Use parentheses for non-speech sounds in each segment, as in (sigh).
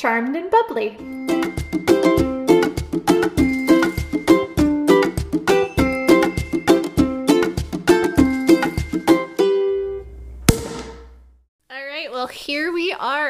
Charmed and Bubbly.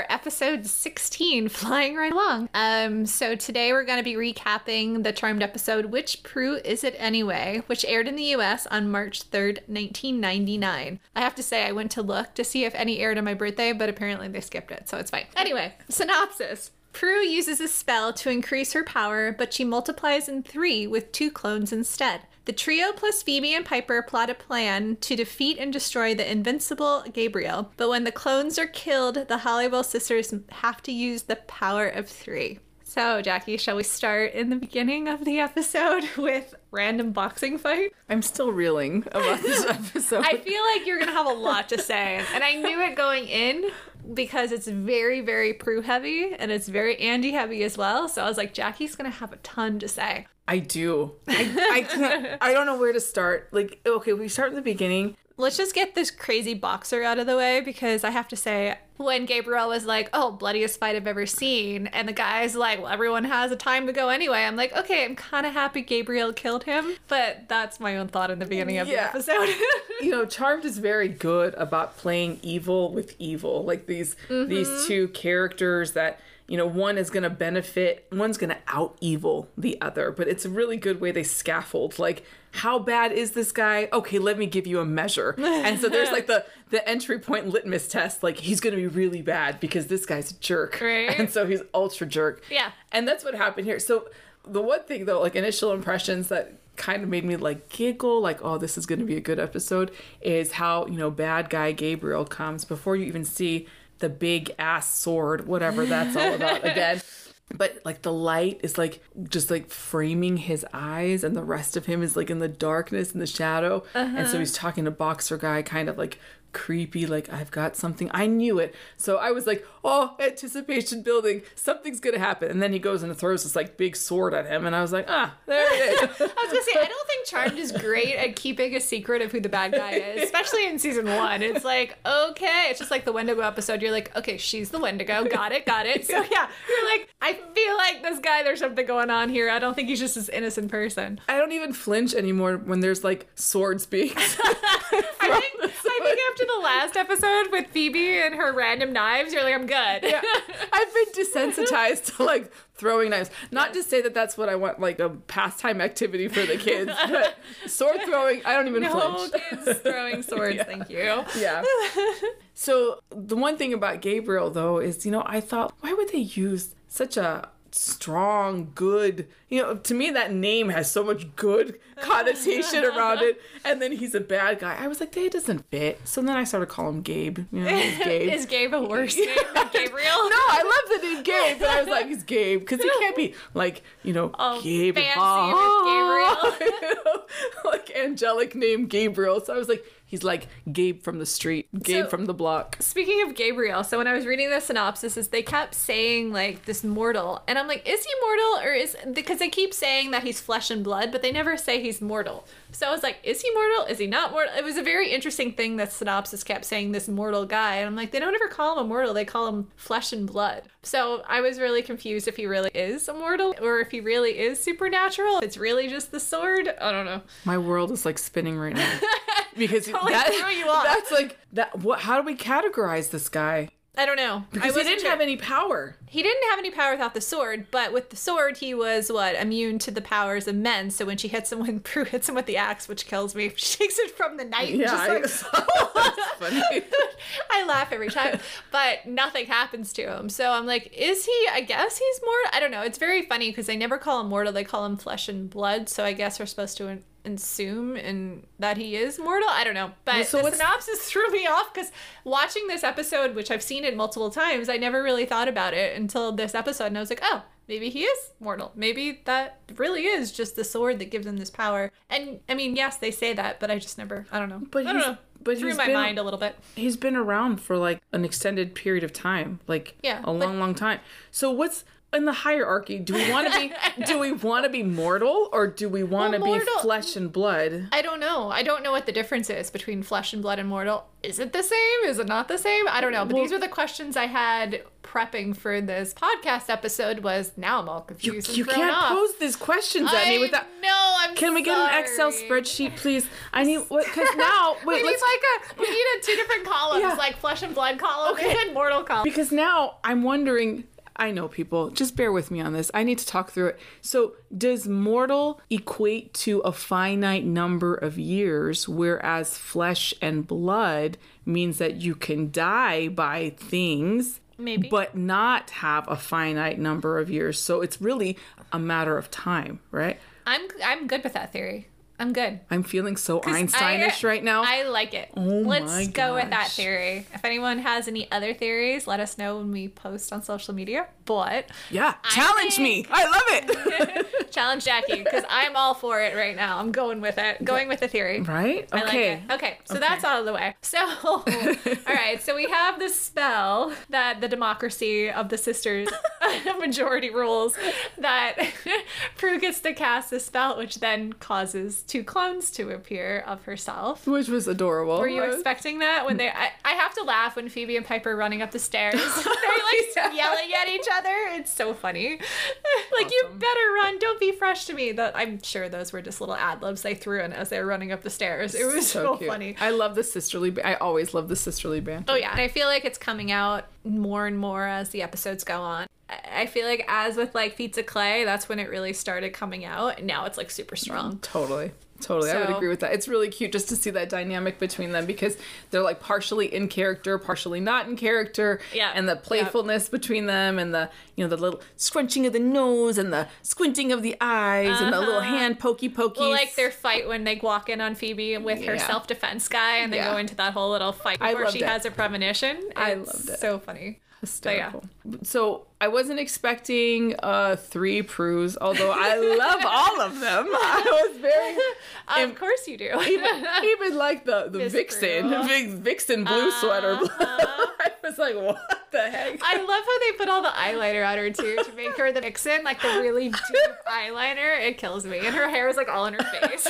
Episode 16, (laughs) flying right along. Um, so today we're going to be recapping the Charmed episode, Which Prue Is It Anyway, which aired in the US on March 3rd, 1999. I have to say, I went to look to see if any aired on my birthday, but apparently they skipped it, so it's fine. Anyway, synopsis. Prue uses a spell to increase her power, but she multiplies in three with two clones instead. The trio plus Phoebe and Piper plot a plan to defeat and destroy the invincible Gabriel, but when the clones are killed, the Halliwell sisters have to use the power of three. So, Jackie, shall we start in the beginning of the episode (laughs) with random boxing fight? I'm still reeling about this (laughs) episode. I feel like you're gonna have a lot to say, and I knew it going in because it's very, very Prue heavy and it's very Andy heavy as well. So I was like, Jackie's gonna have a ton to say. I do. I, I can't. I don't know where to start. Like, okay, we start in the beginning. Let's just get this crazy boxer out of the way because I have to say, when Gabriel was like, "Oh, bloodiest fight I've ever seen," and the guy's like, "Well, everyone has a time to go anyway," I'm like, "Okay, I'm kind of happy Gabriel killed him," but that's my own thought in the beginning of Yeah. the episode. (laughs) You know, Charmed is very good about playing evil with evil. Like these these mm-hmm. two characters that you know, one is going to benefit, one's going to out evil the other. But it's a really good way they scaffold. Like, how bad is this guy? Okay, let me give you a measure. And so there's like the the entry point litmus test. Like, he's going to be really bad because this guy's a jerk, Right. And so he's ultra jerk. Yeah. And that's what happened here. So the one thing though, like initial impressions that kind of made me like giggle, like, oh, this is gonna be a good episode, is how, you know, bad guy Gabriel comes before you even see the big ass sword, whatever that's all about (laughs) again. But like the light is like just like framing his eyes, and the rest of him is like in the darkness and the shadow. And so uh-huh. he's talking to boxer guy, kind of like creepy, like I've got something. I knew it. So I was like, oh, anticipation building. Something's gonna happen. And then he goes and throws this like big sword at him, and I was like, ah, there it is. (laughs) I was gonna say, I don't think Charmed is great at keeping a secret of who the bad guy is, (laughs) especially in season one. It's like, okay, it's just like the Wendigo episode. You're like, okay, she's the Wendigo. Got it, got it. (laughs) So yeah, you're like, I feel like this guy, there's something going on here. I don't think he's just this innocent person. I don't even flinch anymore when there's like sword speaks. I think, I think after the last episode with Phoebe and her random knives, you're like, I'm good. Yeah. (laughs) I've been desensitized to like throwing knives. Not to say that that's what I want, like a pastime activity for the kids, but sword (laughs) throwing, I don't even No flinch. kids throwing swords, (laughs) thank you. Yeah. So the one thing about Gabriel though is, you know, I thought, why would they use such a strong, good, you know, to me that name has so much good (laughs) connotation around it. And then he's a bad guy. I was like, that doesn't fit. So then I started calling him Gabe. You know, (laughs) Gabe. Is Gabe a worse (laughs) name than Gabriel? No, I love the name Gabe, but I was like, he's Gabe because he can't be like, you know, Oh, Gabe. fancy you know, like angelic name Gabriel. So I was like, he's like Gabe from the street, Gabe So- from the block. Speaking of Gabriel, so when I was reading the synopsis, is they kept saying like this mortal, and I'm like, is he mortal or is because they keep saying that he's flesh and blood, but they never say he's mortal. So I was like, is he mortal? Is he not mortal? It was a very interesting thing that synopsis kept saying this mortal guy, and I'm like, they don't ever call him a mortal; they call him flesh and blood. So I was really confused if he really is immortal or if he really is supernatural. If it's really just the sword. I don't know. My world is like spinning right now (laughs) because Totally that, threw you off. that's like that. What? How do we categorize this guy? I don't know. I Because he didn't sure. have any power. He didn't have any power without the sword, but with the sword, he was what immune to the powers of men. So when she hits him, when (laughs) Prue hits him with the axe, which kills me, (laughs) she takes it from the knight. Yeah, just I like, (laughs) funny. I laugh every time, but nothing happens to him. So I'm like, is he? I guess he's mortal. I don't know. It's very funny because they never call him mortal; they call him flesh and blood. So I guess we're supposed to assume and that he is mortal. I don't know, but so the synopsis (laughs) threw me off because watching this episode, which I've seen it multiple times, I never really thought about it until this episode, and I was like, oh. Maybe he is mortal. Maybe that really is just the sword that gives him this power. And I mean, yes, they say that, but I just never. I don't know. But I don't he's- know. but threw my been- mind a little bit. he's been around for like an extended period of time, like Yeah, a but- long, long time. So what's in the hierarchy, do we want to be (laughs) do we want to be mortal or do we want to Well, be flesh and blood? I don't know. I don't know what the difference is between flesh and blood and mortal. Is it the same? Is it not the same? I don't know. But Well- these were the questions I had prepping for this podcast episode. Was now I'm all You, confused. and you can't off. pose these questions at me without no I'm. Can we get an Excel spreadsheet, please? I need (laughs) what because now We wait, need let's like a we need a two different columns, Yeah. like flesh and blood column Okay. and mortal column. because now I'm wondering. I know people. Just bear with me on this. I need to talk through it. So, does mortal equate to a finite number of years, whereas flesh and blood means that you can die by things, Maybe. but not have a finite number of years? So, it's really a matter of time, right? I'm I'm good with that theory. I'm good. I'm feeling so Einsteinish I- right now. I like it. Oh Let's go with that theory. If anyone has any other theories, let us know when we post on social media. But yeah, challenge me. I love it. (laughs) challenge Jackie because I'm all for it right now. I'm going with it. Going with the theory. right? I like Okay. it. Okay, so that's out of the way. So, (laughs) all right, so we have this spell that the democracy of the sisters (laughs) majority rules that Prue gets to cast this spell, which then causes two clones to appear of herself. Which was adorable. Were you expecting that when they? I, I have to laugh when Phoebe and Piper are running up the stairs. (laughs) They're like (laughs) Yeah. yelling at each other. It's so funny. (laughs) like you better run. Don't be fresh to me. That I'm sure those were just little ad libs they threw in as they were running up the stairs. It was so, cute. funny. I love the sisterly. Ba- I always love the sisterly banter. Oh yeah, and I feel like it's coming out more and more as the episodes go on. I I feel like as with like of Clay, that's when it really started coming out, and now it's like super strong. Totally. Totally. I would agree with that. It's really cute just to see that dynamic between them because they're like partially in character, partially not in character. Yeah. And the playfulness between them and the, you know, the little scrunching of the nose and the squinting of the eyes and the little hand pokey pokey. Uh-huh. Well, like their fight when they walk in on Phoebe with her Yeah. self defense guy, and they Yeah. go into that whole little fight I where she it. has a premonition. I It's loved it. So funny. (laughs) hysterical. So I wasn't expecting uh three Prues, although I (laughs) love all of them. (laughs) I was very Of course you do. even, even like the the Miss vixen, Prue. Vixen blue sweater. I was like, what the heck? I love how they put all the eyeliner on her too to make her the vixen, like the really deep eyeliner. It kills me, and her hair is like all in her face.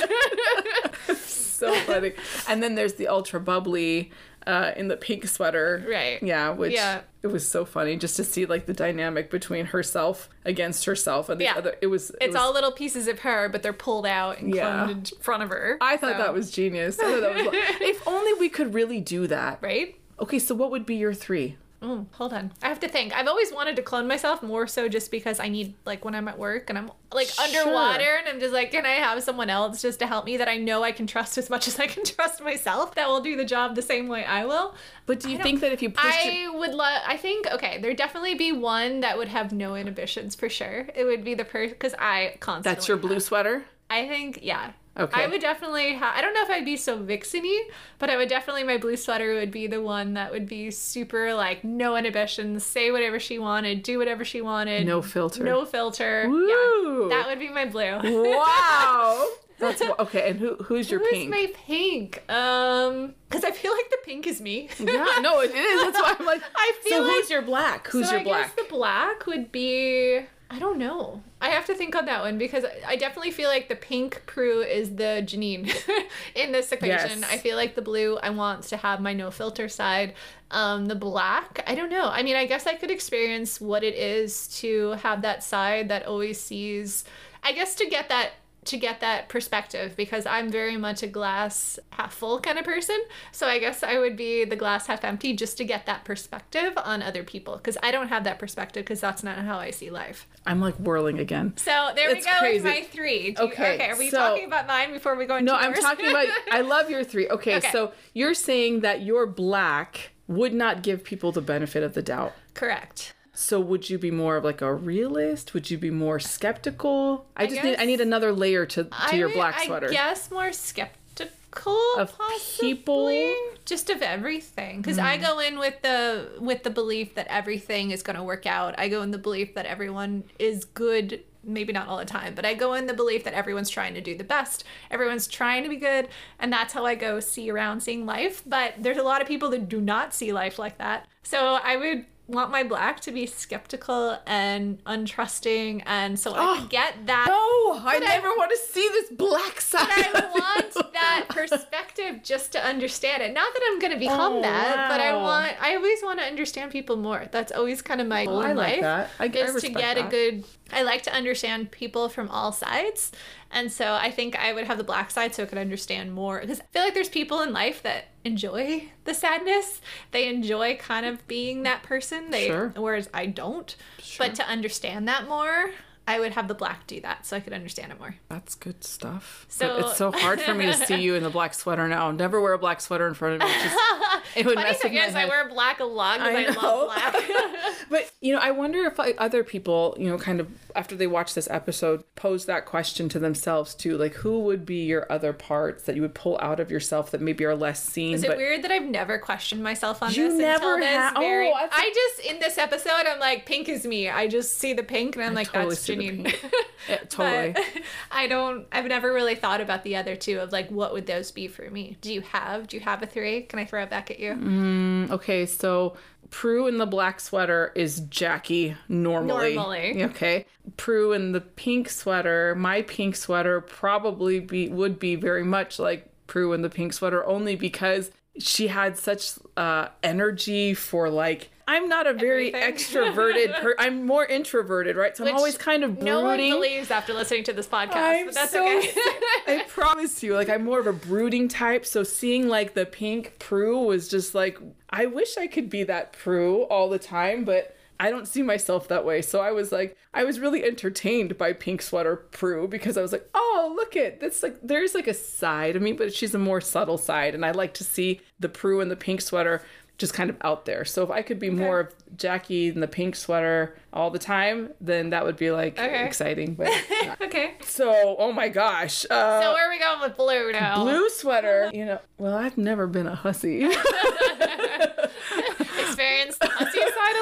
so funny. And then there's the ultra bubbly uh, in the pink sweater. Right. Yeah, which Yeah. it was so funny just to see like the dynamic between herself against herself and the Yeah. other. It was. it It's was- all little pieces of her, but they're pulled out and Yeah. cloned in front of her. I thought So- that was genius. I thought that was, (laughs) if only we could really do that. right. Okay, so what would be your three? Oh, hold on. I have to think. I've always wanted to clone myself more so just because I need like when I'm at work and I'm like Sure. underwater and I'm just like, can I have someone else just to help me that I know I can trust as much as I can (laughs) trust myself that will do the job the same way I will? But do you think that if you pushed I your, would love. I think okay, there'd definitely be one that would have no inhibitions for sure. It would be the person because I constantly. that's your blue sweater? I think yeah. Okay. I would definitely have. I don't know if I'd be so vixeny, but I would definitely. My blue sweater would be the one that would be super like no inhibitions, say whatever she wanted, do whatever she wanted, No filter. no filter. Woo. Yeah, that would be my blue. Wow. (laughs) That's okay. And who who's your Who's pink? my pink? Um, because I feel like the pink is me. Yeah, no, it is. That's why I'm like. (laughs) I feel so like who's your black? Who's so your I black? the black would be. I don't know. I have to think on that one because I definitely feel like the pink Prue is the Janine (laughs) in this equation. Yes. I feel like the blue I want to have my no filter side. Um, the black, I don't know. I mean, I guess I could experience what it is to have that side that always sees. I guess to get that to get that perspective because I'm very much a glass half full kind of person. So I guess I would be the glass half empty just to get that perspective on other people because I don't have that perspective because that's not how I see life. I'm like whirling again. So there It's we go crazy. with my three. Do you- Okay, okay. Are we so- talking about mine before we go into No, I'm talking about. I (laughs) love your three. Okay, Okay. so you're saying that your black would not give people the benefit of the doubt. Correct. So would you be more of like a realist? Would you be more skeptical? I, just need I need another layer to to I your black sweater. I guess more skeptical Of possibly. people? just of everything because I Hmm. go in with the with the belief that everything is going to work out. I go in the belief that everyone is good maybe not all the time, but I go in the belief that everyone's trying to do the best. Everyone's trying to be good, and that's how I go see around seeing life. But there's a lot of people that do not see life like that. So I would want my black to be skeptical and untrusting, and so I Oh, could get that. No, I But I- never want to see this black side. But I want (laughs) that perspective just to understand it. Not that I'm going to become Oh, that, but I want. I always want to understand people more. That's always kind of my oh, goal Oh, I like life. that. I- I to get a good. I like to understand people from all sides, and so I think I would have the black side so I could understand more. Because I feel like there's people in life that enjoy the sadness. They enjoy kind of being that person. They Sure. whereas I don't. Sure. But to understand that more. I would have the black do that so I could understand it more. That's good stuff. So- but it's so hard for me to see (laughs) you in the black sweater now. Never wear a black sweater in front of me. It, just, (laughs) it would Funny mess with my is, I wear black a lot because I I, love black. (laughs) But you know, I wonder if like, other people, you know, kind of after they watch this episode, pose that question to themselves too. Like, who would be your other parts that you would pull out of yourself that maybe are less seen? Is it weird that I've never questioned myself on You this never until this very? Oh, I just in this episode, I'm like, pink is me. I just see the pink and I'm like, totally that's (laughs) Yeah, (laughs) totally. (laughs) I don't. I've never really thought about the other two of like, what would those be for me? Do you have? Do you have a three? Can I throw it back at you? Mm-hmm. Okay, so Prue in the black sweater is Jackie normally. Normally. Okay. Prue in the pink sweater, my pink sweater probably be would be very much like Prue in the pink sweater only because she had such uh energy for like I'm not a very Everything. extroverted per- (laughs) I'm more introverted, right? So I'm always kind of brooding. No one believes after listening to this podcast, I'm but that's so okay. (laughs) I promise you, like I'm more of a brooding type. So seeing like the pink Prue was just like, I wish I could be that Prue all the time, but I don't see myself that way. So I was like, I was really entertained by Pink Sweater Prue because I was like, oh, look it, that's like there's like a side of me, but she's a more subtle side, and I like to see the Prue in the pink sweater just kind of out there. So if I could be more of Jackie in the pink sweater all the time, then that would be like Okay. exciting. But (laughs) okay. so, oh my gosh. Uh, So where are we going with blue now? blue sweater. (laughs) You know, well, I've never been a hussy, (laughs)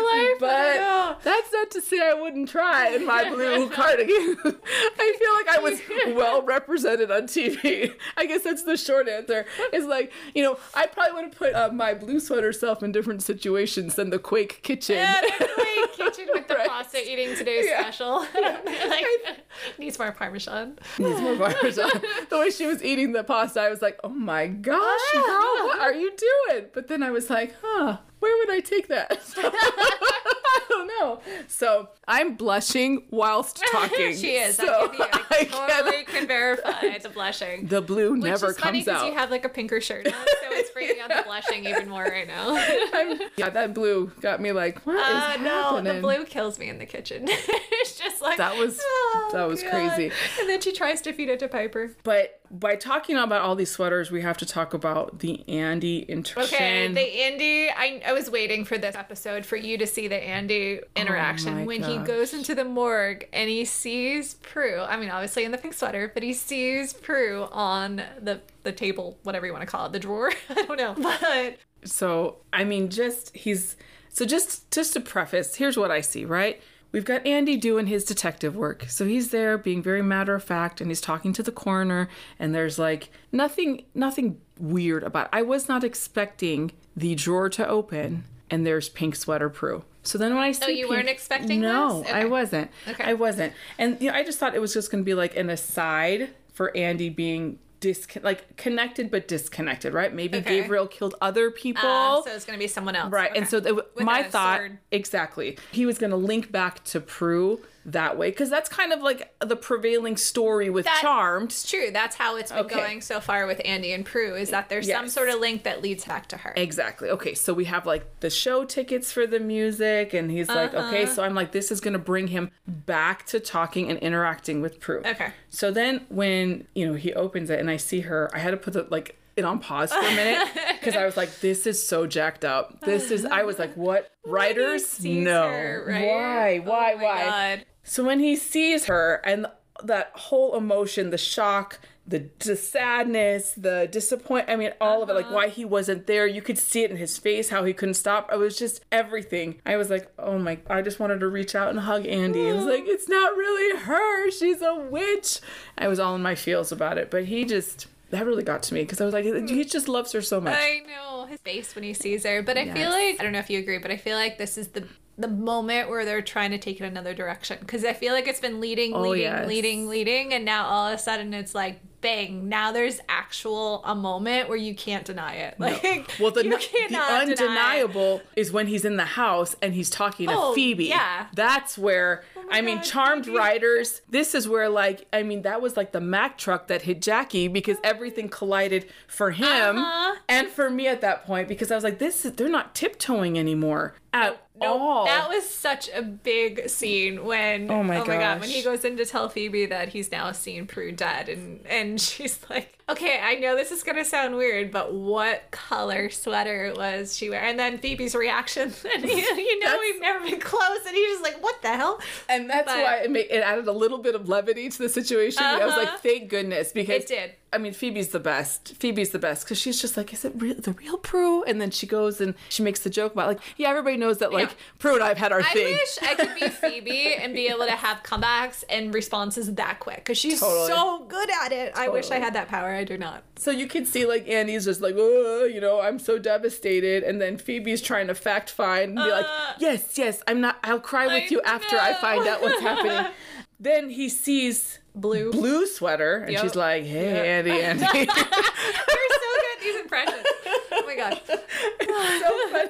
life. But that's not to say I wouldn't try in my blue (laughs) cardigan. (laughs) I feel like I was (laughs) well represented on TV. I guess that's the short answer. It's like, you know, I probably would have put uh, my blue sweater self in different situations than the Quake kitchen. Yeah, definitely kitchen with the Right. pasta eating today's Yeah. special. like needs more parmesan. Needs more parmesan. the way she was eating the pasta, I was like, oh my gosh, girl, what are you doing? But then I was like, huh, where would I take that? (laughs) I don't know. So I'm blushing whilst talking. (laughs) she is. So I, (laughs) I totally can verify the blushing. the blue Which never is funny comes because out. you have like a pinker shirt on, so it's bringing out the blushing even more right now. Yeah, that blue got me like, what is Uh, no, the blue kills me in the kitchen. it's just like That was- "Oh, that was God." crazy. And then she tries to feed it to Piper. But by talking about all these sweaters, we have to talk about the Andy interaction. Okay, the Andy. I, I was waiting for this episode for you to see the Andy oh interaction Oh when he goes into the morgue and he sees Prue. I mean, obviously in the pink sweater, but he sees Prue on the the table, whatever you want to call it, the drawer. (laughs) I don't know, but So, I mean, just he's so just just to preface, here's what I see, right? We've got Andy doing his detective work. So he's there being very matter of fact and he's talking to the coroner and there's like nothing nothing weird about it. I was not expecting the drawer to open and there's pink sweater Prue. So then when I see Oh, you pink- weren't expecting No, this? I Okay. wasn't. Okay. I wasn't. And you know, I just thought it was just going to be like an aside for Andy being discon- like connected but disconnected, right? Maybe Okay. Gabriel killed other people. uh, so it's gonna be someone else, Right. And so th- my thought sword. exactly. He was going to link back to Prue that way cuz that's kind of like the prevailing story with That- Charmed. It's true. That's how it's been Okay. going so far with Andy and Prue. Is that there's some sort of link that leads back to her. Exactly. Okay, so we have like the show tickets for the music and he's like, Uh-huh. "Okay, so I'm like this is going to bring him back to talking and interacting with Prue." Okay. So then when, you know, he opens it and I see her, I had to put the like it on pause for a minute (laughs) because I was like, this is so jacked up. This is I was like, what? (laughs) Writers? No. her, right? Why? Why? Oh why? God. So when he sees her and that whole emotion, the shock, the, the sadness, the disappointment, I mean, all of it, Uh-huh. like why he wasn't there, you could see it in his face, how he couldn't stop. It was just everything. I was like, oh my, I just wanted to reach out and hug Andy. I was like, it's not really her. She's a witch. I was all in my feels about it, but he just, that really got to me because I was like, he mm. just loves her so much. I know his face when he sees her, but I feel like I don't know if you agree, but I feel like this is the the moment where they're trying to take it another direction because I feel like it's been leading, Oh, leading, yes. leading, leading, and now all of a sudden it's like bang! Now there's actual a moment where you can't deny it. Like Well, the, (laughs) you the cannot deny undeniable is when he's in the house and he's talking to Oh, Phoebe. yeah. That's where, I mean, God, Charmed. Riders, this is where, like, I mean, that was like the Mack truck that hit Jackie because everything collided for him Uh-huh. and for me at that point because I was like, this is, they're not tiptoeing anymore at all. That was such a big scene when Oh my god when he goes in to tell Phoebe that he's now seen Prue dead and and (laughs) she's like okay I know this is gonna sound weird but what color sweater was she wearing and then Phoebe's reaction (laughs) and he, you know we've never been close and he's just like what the hell and that's but- why it, made, it added a little bit of levity to the situation. I was Uh-huh. like, thank goodness because It did. I mean, Phoebe's the best. Phoebe's the best because she's just like, is it re- the real Prue? And then she goes and she makes the joke about like, yeah, everybody knows that like Yeah. Prue and I've had our I thing. I wish I could be Phoebe and be able to have comebacks and responses that quick because she's Totally. so good at it I wish I had that power I do not So you can see like Andy's just like, oh, you know, I'm so devastated, and then Phoebe's trying to fact find and be like, Uh, yes, yes, I'm not. I'll cry with I you after I find out what's happening. (laughs) then he sees blue blue sweater, and Yep. she's like, hey, Yeah. Andy, (laughs) Andy. You're so good at these impressions. Oh my god. (laughs) so,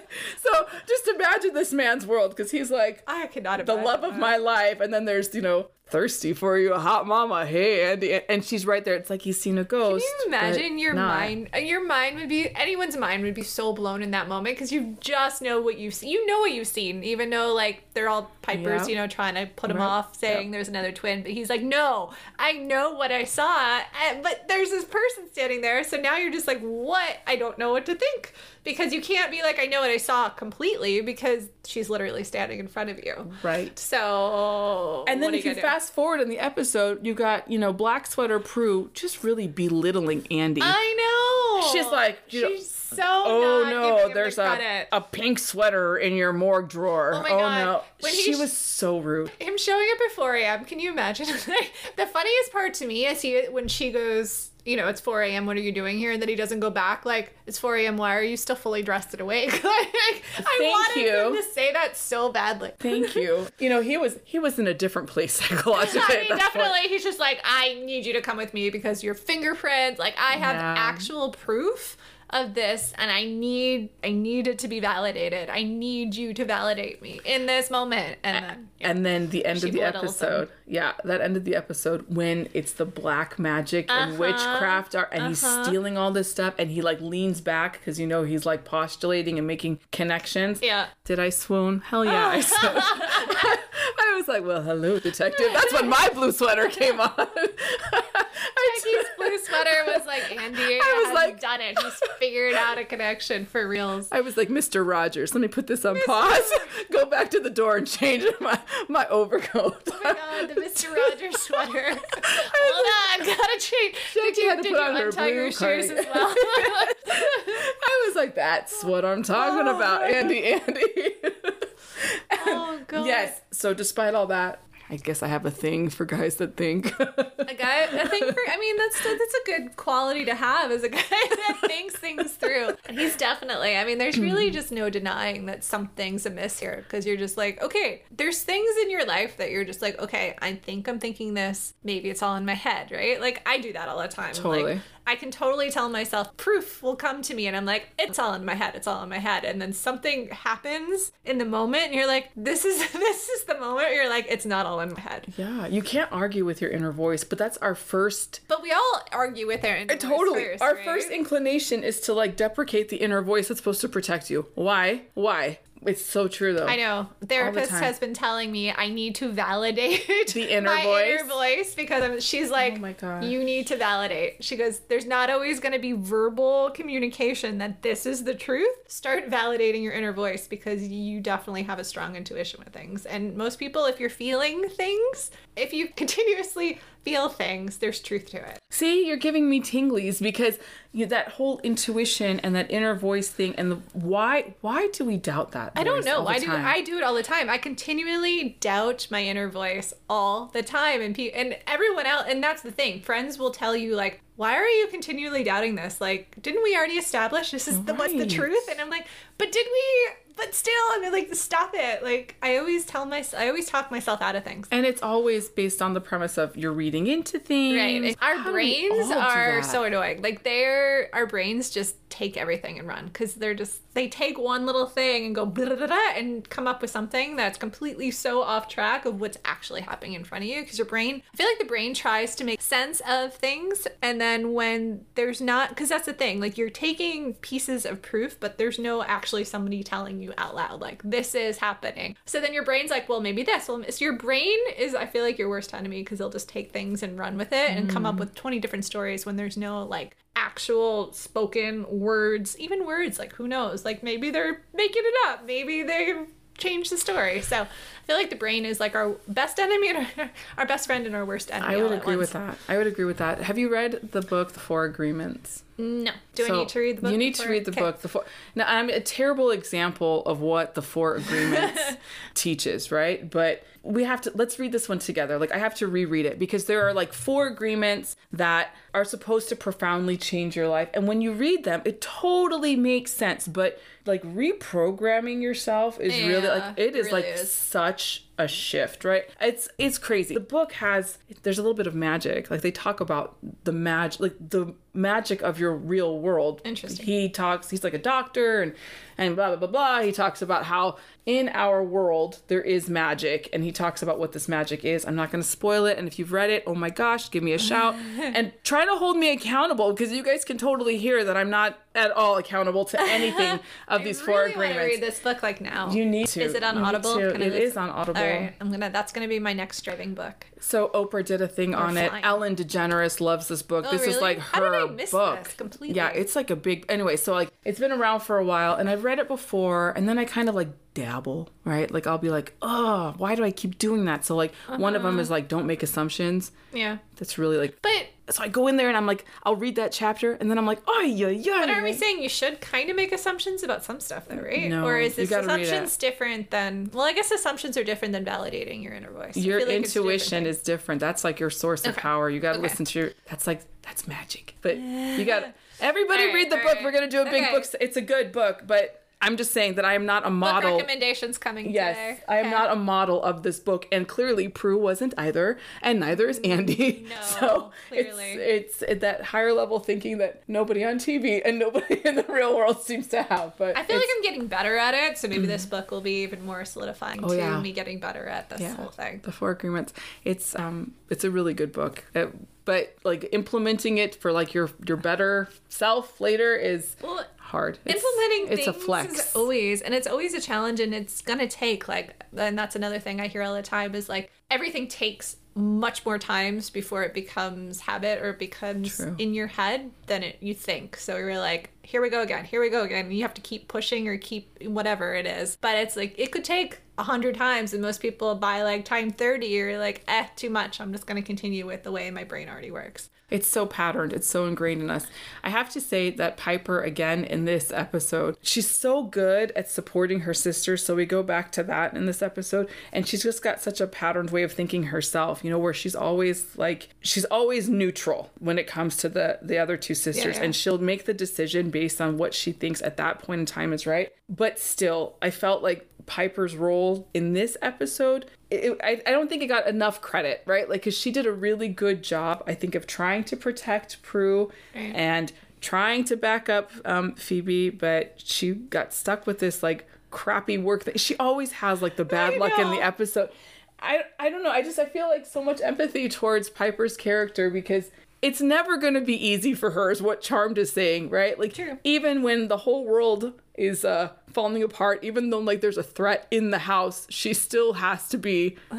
so just imagine this man's world because he's like I cannot imagine the love of my life, and then there's you know thirsty for you, hot mama. Hey, Andy, and she's right there. It's like he's seen a ghost. Can you imagine but your not. mind? uh, Your mind would be anyone's mind would be so blown in that moment because you just know what you've seen. You know what you've seen, even though like they're all pipers, Yeah. you know, trying to put him Right. off, saying there's another twin. But he's like, no, I know what I saw, but there's this person standing there. So now you're just like, what? I don't know what to think because you can't be like, I know what I saw completely because she's literally standing in front of you. Right. So And then what are if you gonna do? Fast forward in the episode, you got, you know, Black Sweater Prue just really belittling Andy. I know. She's like, you know, she's so oh no, there's the a, a pink sweater in your morgue drawer. Oh my oh God. no. When she was so rude. him showing up at 4 a.m. Can you imagine? (laughs) the funniest part to me is he when she goes, you know, it's 4 a.m. What are you doing here? And then he doesn't go back. Like it's 4 a.m. Why are you still fully dressed and awake? (laughs) like, I Thank wanted you. him to say that so badly. Thank (laughs) you. you know, he was he was in a different place (laughs) psychologically. I mean, that point. definitely, he's just like, I need you to come with me because your fingerprints, like, I have Yeah. actual proof of this, and I need, I need it to be validated. I need you to validate me in this moment, and then, yeah. And then the end of the him. episode, yeah, that end of the episode when it's the black magic and Uh-huh. witchcraft are and he's Uh-huh. stealing all this stuff, and he like leans back because you know he's like postulating and making connections. yeah. Did I swoon? Hell yeah, I swooned. (laughs) (laughs) I was like, well, hello, detective. That's when my blue sweater came on. (laughs) Becky's (laughs) blue sweater was like Andy I was like- done it. He's figured out a connection for reals. I was like, Mr. Rogers, let me put this on pause, go back to the door and change my, my overcoat. Oh my god, the Mr. Rogers sweater. Hold on, gotta change. Did you, had to did put you on her untie your blue shoes as well? I was like, that's what I'm talking Oh, about, Andy, Andy. Yes, so despite all that, I guess I have a thing for guys that think. A guy, I think for, I mean, that's that's a good quality to have as a guy (laughs) that thinks things through. And he's definitely, I mean, there's really mm-hmm. just no denying that something's amiss here because you're just like, okay, there's things in your life that you're just like, okay, I think I'm thinking this. Maybe it's all in my head, right? Like I do that all the time. Totally. Like, I can totally tell myself proof will come to me and I'm like, it's all in my head, it's all in my head. And then something happens in the moment and you're like, this is (laughs) this is the moment you're like, it's not all in my head. yeah, you can't argue with your inner voice, but that's our first. But we all argue with our inner uh, voice Totally. first, our right? first inclination is to like deprecate the inner voice that's supposed to protect you. Why? Why? It's so true though. I know. Therapist time. has been telling me I need to validate (laughs) The inner my voice? inner voice because I'm, she's oh like, Oh my gosh. you need to validate. She goes, there's not always going to be verbal communication that this is the truth. Start validating your inner voice because you definitely have a strong intuition with things. And most people, if you're feeling things, if you (laughs) continuously feel things, there's truth to it. See, you're giving me tinglies because you, that whole intuition and that inner voice thing and the why why do we doubt that? I don't know. I do. I do it all the time. I continually doubt my inner voice all the time, and pe- and everyone else. And that's the thing. Friends will tell you like, "Why are you continually doubting this? Like, didn't we already establish this is the what's the truth?" And I'm like, "But did we? But still, I mean, like, stop it. Like, I always tell myself, I always talk myself out of things." And it's always based on the premise of you're reading into things. Right. Our How brains are so annoying. Like they're our brains just take everything and run because they're just they take one little thing and go and come up with something that's completely so off track of what's actually happening in front of you because your brain I feel like the brain tries to make sense of things and then when there's not because that's the thing like you're taking pieces of proof but there's no actually somebody telling you out loud like this is happening so then your brain's like well maybe this well so your brain is I feel like your worst enemy because they'll just take things and run with it and come up with 20 different stories when there's no like actual spoken words even words like who knows like maybe they're making it up maybe they changed the story so i feel like the brain is like our best enemy and our, (laughs) our best friend and our worst enemy I would agree with that. I would agree with that. Have you read the book The Four Agreements? No do i need to read the book You need to read the Okay. book. The four. Now I'm a terrible example of what the Four Agreements (laughs) teaches, right? But we have to let's read this one together. Like I have to reread it because there are like four agreements that are supposed to profoundly change your life. And when you read them, it totally makes sense. But like reprogramming yourself is really like it is really like is. such a shift, right? It's it's crazy. The book has there's a little bit of magic. Like they talk about the magic, like the magic of your real world. Interesting. He talks. He's like a doctor, and and blah blah blah blah. He talks about how in our world there is magic, and he talks about what this magic is. I'm not going to spoil it. And if you've read it, oh my gosh, give me a shout (laughs) and try to hold me accountable because you guys can totally hear that I'm not at all accountable to anything (laughs) of these I four really wanna read this book like now You need to. is it on audible I It is on Audible. all right i'm gonna that's gonna be my next driving book So Oprah did a thing on it. Ellen DeGeneres loves this book. Oh, this is really? like How did her I miss book. this completely? Yeah, it's like a big anyway, so like it's been around for a while and I've read it before and then I kind of like dabble, right? Like I'll be like, "Oh, why do I keep doing that?" So like one of Uh-huh. them is like don't make assumptions. yeah That's really like but so I go in there and I'm like I'll read that chapter and then I'm like, "Oh, yeah, yeah." But are we saying you should kind of make assumptions about some stuff, though, right? No, or is this gotta assumptions different than? Well, I guess assumptions are different than validating your inner voice. Your like two different intuition is different. That's like your source of power. You got to Okay. listen to your. That's like that's magic. But you got to everybody right, read the book. right. We're gonna do a big Okay. book. It's a good book, but I'm just saying that I am not a Book model. recommendations coming Yes, today. I am Okay. not a model of this book, and clearly Prue wasn't either, and neither is Andy. No, (laughs) so clearly. it's it's that higher level thinking that nobody on TV and nobody (laughs) in the real world seems to have. But I feel like I'm getting better at it, so maybe this book will be even more solidifying to Mm. Oh, yeah. me getting better at this Yeah. whole thing. the four agreements it's um it's a really good book It- but like implementing it for like your your better self later is Well, hard. It's- implementing it's things a flex. is always and it's always a challenge and it's gonna take like and that's another thing i hear all the time is like everything takes much more times before it becomes habit or it becomes True. in your head than it you think. So you're like here we go again here we go again. You have to keep pushing or keep whatever it is. But it's like it could take a hundred times and most people by like time 30 you're like eh too much. I'm just to continue with the way my brain already works It's so patterned. It's so ingrained in us. I have to say that Piper, again, in this episode, she's so good at supporting her sister. So we go back to that in this episode. And she's just got such a patterned way of thinking herself, you know, where she's always like, she's always neutral when it comes to the, the other two sisters. yeah. And she'll make the decision based on what she thinks at that point in time is right. But still, I felt like Piper's role in this episode, it, I, I don't think it got enough credit, right? Like, because she did a really good job, I think, of trying to protect Prue Right. and trying to back up um, Phoebe, but she got stuck with this like crappy work that she always has, like the bad I luck in the episode. I, I don't know. I just I feel like so much empathy towards Piper's character because it's never going to be easy for her is what Charmed is saying, right? Like True. even when the whole world is uh falling apart, even though like there's a threat in the house, she still has to be (laughs)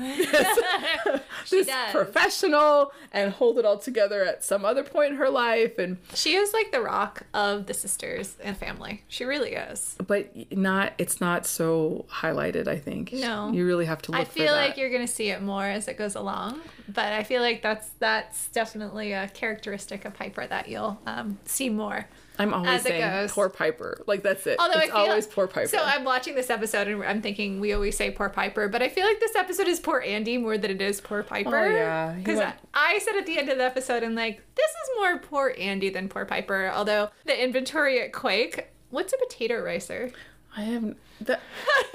this does. professional and hold it all together at some other point in her life and she is like the rock of the sisters and family she really is but not it's not so highlighted, I think. No. You really have to look I feel like you're gonna see it more as it goes along, but I feel like that's that's definitely a characteristic of Piper that you'll um, see more. I'm always saying goes. poor Piper. Like that's it. Although it's I feel always poor Piper. So I'm watching this episode and I'm thinking we always say poor Piper, but I feel like this episode is poor Andy more than it is poor oh, Piper. Oh, yeah. Because went- I said at the end of the episode, I'm like, this is more poor Andy than poor Piper. Although the inventory at Quake, what's a potato ricer? I haven't. That,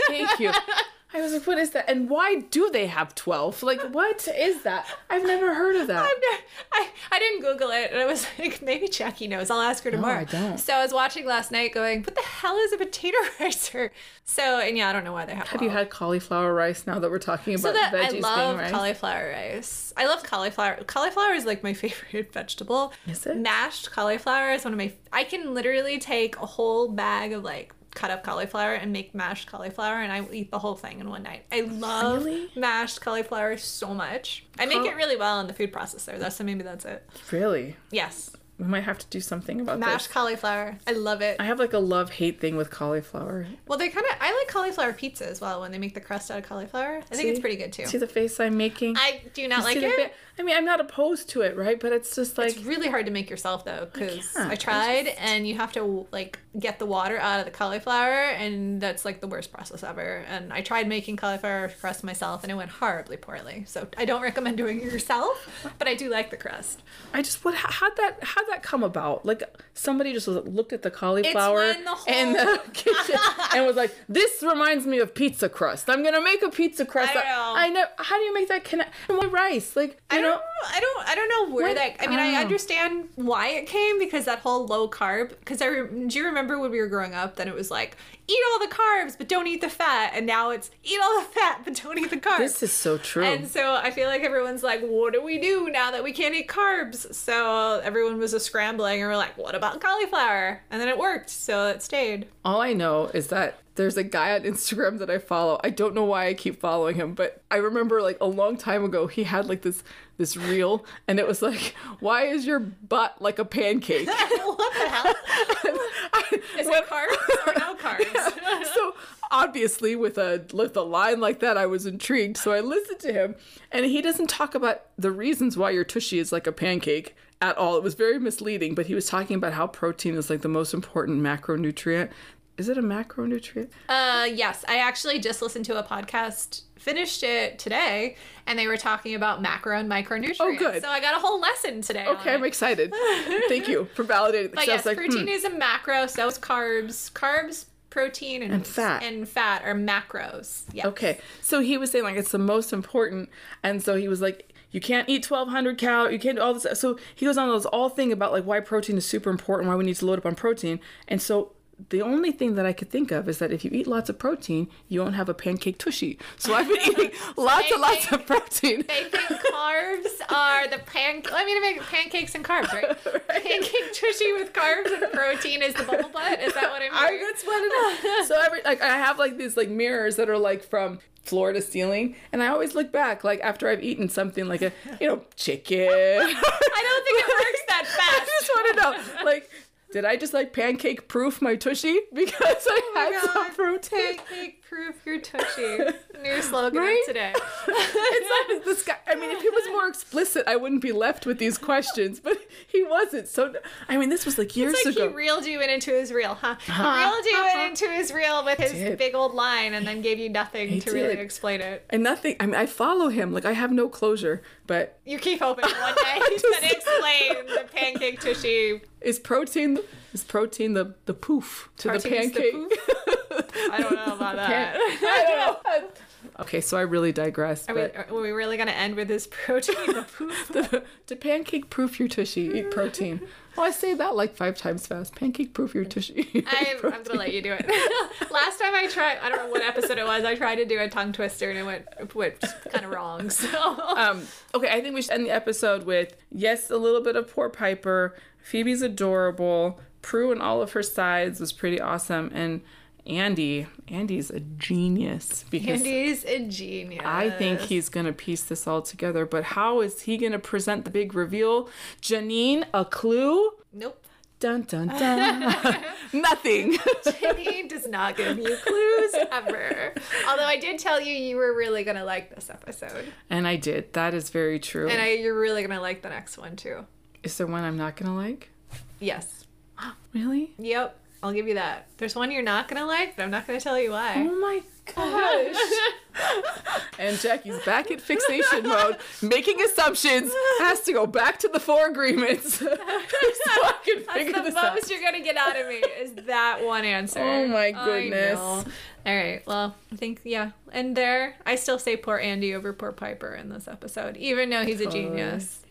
thank you. (laughs) I was like, what is that? And why do they have 12? Like, (laughs) what is that? I've never heard of that. Never, I, I didn't Google it, and I was (laughs) like, maybe Jackie knows. I'll ask her tomorrow. I don't. So I was watching last night, going, "What the hell is a potato (laughs) ricer?" So, and yeah, I don't know why they have. Have you had cauliflower rice now that we're talking about So that I love being rice? cauliflower rice. I love cauliflower. Cauliflower is like my favorite vegetable. Is it? Mashed cauliflower is one of my. I can literally take a whole bag of like cut up cauliflower and make mashed cauliflower, and I will eat the whole thing in one night. I love Really? mashed cauliflower so much. I make it really well in the food processor. That's so maybe that's it. Really? Yes, We might have to do something about mashed this. cauliflower. I love it. I have like a love hate thing with cauliflower. Well, they kind of. I like cauliflower pizza as well when they make the crust out of cauliflower. I think it's pretty good too. See the face I'm making? I do not You like it. fa- I mean, I'm not opposed to it, right? But it's just like It's really hard to make yourself though, because. I, I tried, and you have to like get the water out of the cauliflower, and that's like the worst process ever. And I tried making cauliflower crust myself, and it went horribly poorly. So I don't recommend doing it yourself, but I do like the crust. I just what how'd that how'd that come about? Like somebody just was, looked at the cauliflower the (laughs) in the (laughs) kitchen and was like, "This reminds me of pizza crust. I'm gonna make a pizza crust." I know. I know. How do you make that connect? And why rice? Like I. don't, I don't, I don't know where What? that. I mean, I Oh. understand why it came because that whole low carb. Because I re- do you remember when we were growing up? Then it was like eat all the carbs but don't eat the fat, and now it's eat all the fat but don't eat the carbs. This is so true. And so I feel like everyone's like, what do we do now that we can't eat carbs? So everyone was just scrambling and we're like, what about cauliflower? And then it worked, so it stayed. All I know is that there's a guy on Instagram that I follow. I don't know why I keep following him, but I remember like a long time ago he had like this this reel and it was like, "Why is your butt like a pancake?" (laughs) what the hell? (laughs) Is it carbs or no (laughs) carbs? so obviously with a with a line like that I was intrigued. So I listened to him and he doesn't talk about the reasons why your tushy is like a pancake at all. It was very misleading, but he was talking about how protein is like the most important macronutrient. Is it a macronutrient? Uh, yes, I actually just listened to a podcast, finished it today, and they were talking about macro and micronutrients. Oh, good. So I got a whole lesson today. Okay. I'm excited. (laughs) Thank you for validating. But yes, like, protein hmm. is a macro, so is carbs. Carbs, protein, and, And fat. and fat are macros. Yeah. Okay, so he was saying like it's the most important, and so he was like, you can't eat 1,200 cal, you can't do all this. So he goes on this all thing about like why protein is super important, why we need to load up on protein, and so. The only thing that I could think of is that if you eat lots of protein, you won't have a pancake tushy. So I've been eating (laughs) lots and lots of protein. They think carbs are the pan. I mean, I make pancakes and carbs, (laughs) right? Pancake tushy with carbs and protein is the bubble butt. Is that what I'm I, that's what it is. So every like I have like these like mirrors that are like from floor to ceiling, and I always look back like after I've eaten something like a you know chicken. (laughs) I don't think it works that fast I just want to know. Did I just like pancake proof my tushy (laughs) because I Oh had some God. protein? Pancake proof your tushy. (laughs) New slogan Right? today. (laughs) It's not this guy. I mean, if he was more explicit, I wouldn't be left with these questions. But he wasn't. So, I mean, this was like years It's like ago. he reeled you in into his reel, huh? He reeled you in into his reel with his did. big old line and then gave you nothing He to really explain it. and nothing. I mean, I follow him. Like I have no closure. But You keep hoping one day (laughs) he's gonna explain the pancake tushy. is protein is protein the the poof to the Protein's the pancake? I don't know about (laughs) that. (laughs) I don't know. Okay, so I really digress. Are we, are we really gonna end with this (laughs) protein? (laughs) The poof? the, to pancake proof your tushy, eat protein. (laughs) Oh, I say that like five times fast. Pancake proof your tushy. eat I, I'm gonna let you do it. Last time I tried, I don't know what episode it was. I tried to do a tongue twister and it went it went kind of wrong. So Um, okay, I think we should end the episode with yes, a little bit of poor Piper. Phoebe's adorable. Prue and all of her sides was pretty awesome, and Andy, Andy's a genius because Andy's a genius. I think he's gonna piece this all together. But how is he gonna present the big reveal? Janine, a clue? Nope. Dun dun (laughs) dun. (laughs) Nothing. Janine (laughs) does not give you clues ever. Although I did tell you you were really gonna like this episode, and I did. That is very true. and I, you're really gonna like the next one too. is there one I'm not gonna like? Yes. (gasps) Really? Yep. I'll give you that. There's one you're not gonna like, but I'm not gonna tell you why. Oh my (laughs) gosh. and Jackie's back in fixation mode, (laughs) making assumptions, has to go back to the four agreements. (laughs) so I can figure That's the this out. most you're gonna get out of me is that one answer. Oh my goodness. All right. Well, I think yeah. And there, I still say poor Andy over poor Piper in this episode, even though he's a genius.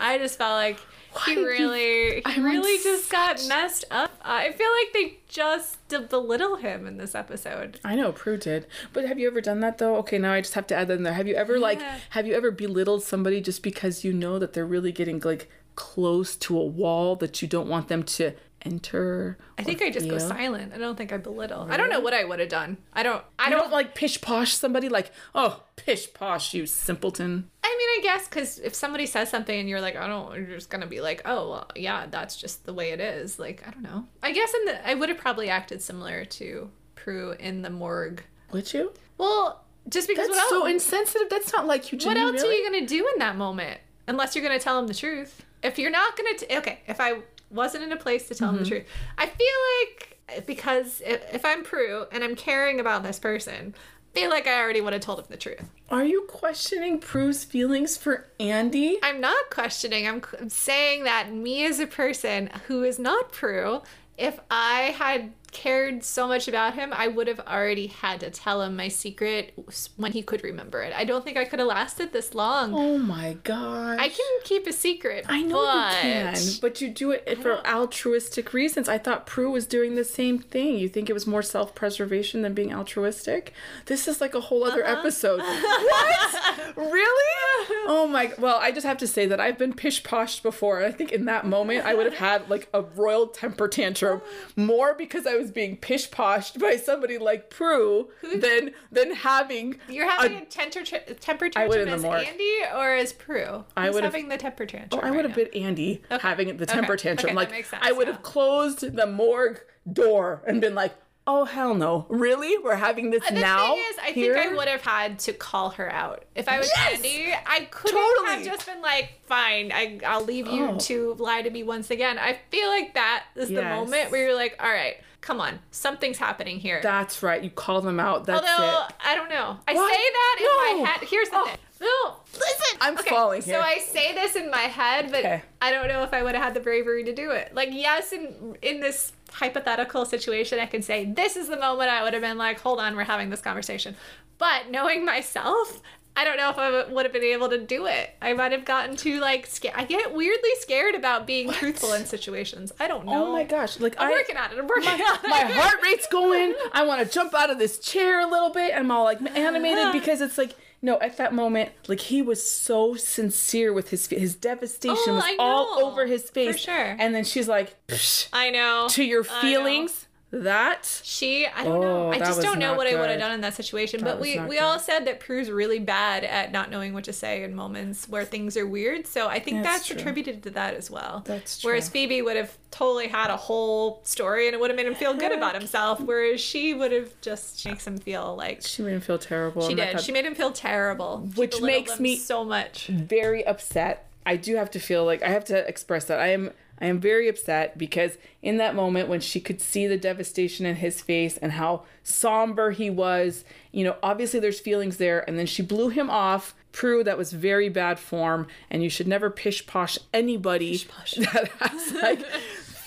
I just felt like he really, he on really just got messed up. Uh, I feel like they just belittle him in this episode. I know Prue did, but have you ever done that though? Okay, now I just have to add that in there. Have you ever like have you ever belittled somebody just because you know that they're really getting like close to a wall that you don't want them to enter? I think I just go silent. I don't think I belittle. I don't know what I would have done. I don't. I don't. don't like pish posh somebody like, oh, pish posh, you simpleton. I mean, I guess because if somebody says something and you're like, I don't, you're just gonna be like, oh, well, yeah, that's just the way it is. Like, I don't know. I guess in the, I would have probably acted similar to Prue in the morgue. Would you? Well, just because That's so insensitive. That's not like you. what else really. are you gonna do in that moment? Unless you're gonna tell him the truth. If you're not gonna, t- okay. If I wasn't in a place to tell him the mm-hmm. truth, I feel like because if, I'm Prue and I'm caring about this person, I feel like I already would have told him the truth. Are you questioning Prue's feelings for Andy? I'm not questioning. I'm c- saying that me as a person who is not Prue, if I had cared so much about him, I would have already had to tell him my secret when he could remember it. I don't think I could have lasted this long. Oh my god! I can keep a secret. I know but... you can, but you do it for altruistic reasons. I thought Prue was doing the same thing. You think it was more self-preservation than being altruistic? This is like a whole other Uh-huh. episode. (laughs) what? Really? Oh my! Well, I just have to say that I've been pish poshed before, and I think in that moment I would have had like a royal temper tantrum, (gasps) more because I was being pish poshed by somebody like Prue than than having You're having a, temper, tra- temper tantrum as. Andy or as Prue? I would've- having the temper tantrum. Oh, I would have now? been Andy having the temper Okay. tantrum. Okay, like that makes sense, I would have closed the morgue door and been like, "Oh hell no! Really? We're having this uh, The now?" thing is, I here? think I would have had to call her out. If I was Yes! Andy, I couldn't Totally. have just been like, fine, I, I'll leave you Oh. to lie to me once again. I feel like that is the moment where you're like, all right, come on, something's happening here. That's right. You call them out. That's Although, it. I don't know. I What? say that in my head. Here's the Oh. thing. No, listen. I'm falling So. I say this in my head, but Okay. I don't know if I would have had the bravery to do it. Like, yes, in in this hypothetical situation, I can say this is the moment I would have been like, hold on, we're having this conversation. But knowing myself, I don't know if I would have been able to do it. I might have gotten too like scared. I get weirdly scared about being truthful in situations. I don't know. Oh my gosh! Like I'm I, working on it. I'm working on it. my heart rate's going. (laughs) I want to jump out of this chair a little bit. I'm all like animated (gasps) because it's like no. At that moment, like he was so sincere with his his devastation Oh, was all over his face. For sure. And then she's like, "Psh, I know. to your feelings. That She, I don't know. Oh, I just don't know what I would have done in that situation. but we we good. all said that Prue's really bad at not knowing what to say in moments where things are weird. So I think That's that's, attributed to that as well. That's true. Whereas. Phoebe would have totally had a whole story and it would have made him feel good about himself. Whereas she would have just makes him feel like she made him feel terrible. she did. She made him feel terrible, Which makes me- so much. very upset. I do have to feel like I have to express that I am I am very upset because in that moment when she could see the devastation in his face and how somber he was, you know, obviously there's feelings there and then she blew him off. Prue, that was very bad form and you should never pish posh anybody (laughs) that has like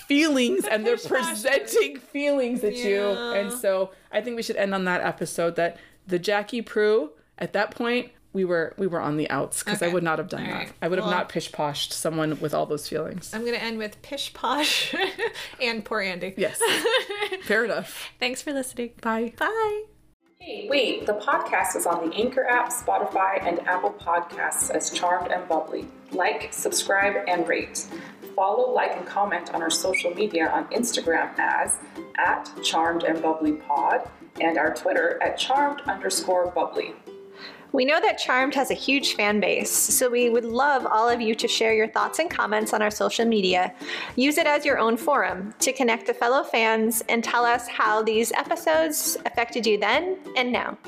feelings and they're presenting feelings at you. And so I think we should end on that episode that the Jackie Prue at that point we were we were on the outs because I would not have done All that. right. I would have not pish poshed someone with all those feelings. I'm gonna end with pish posh (laughs) and poor Andy. Yes, (laughs) fair enough. Thanks for listening. Bye. Bye. Hey, wait, the podcast is on the Anchor app, Spotify, and Apple Podcasts as Charmed and Bubbly. Like, subscribe, and rate. Follow, like, and comment on our social media on Instagram as at Charmed and Bubbly Pod and our Twitter at Charmed underscore Bubbly. We know that Charmed has a huge fan base, so we would love all of you to share your thoughts and comments on our social media. Use it as your own forum to connect to fellow fans and tell us how these episodes affected you then and now.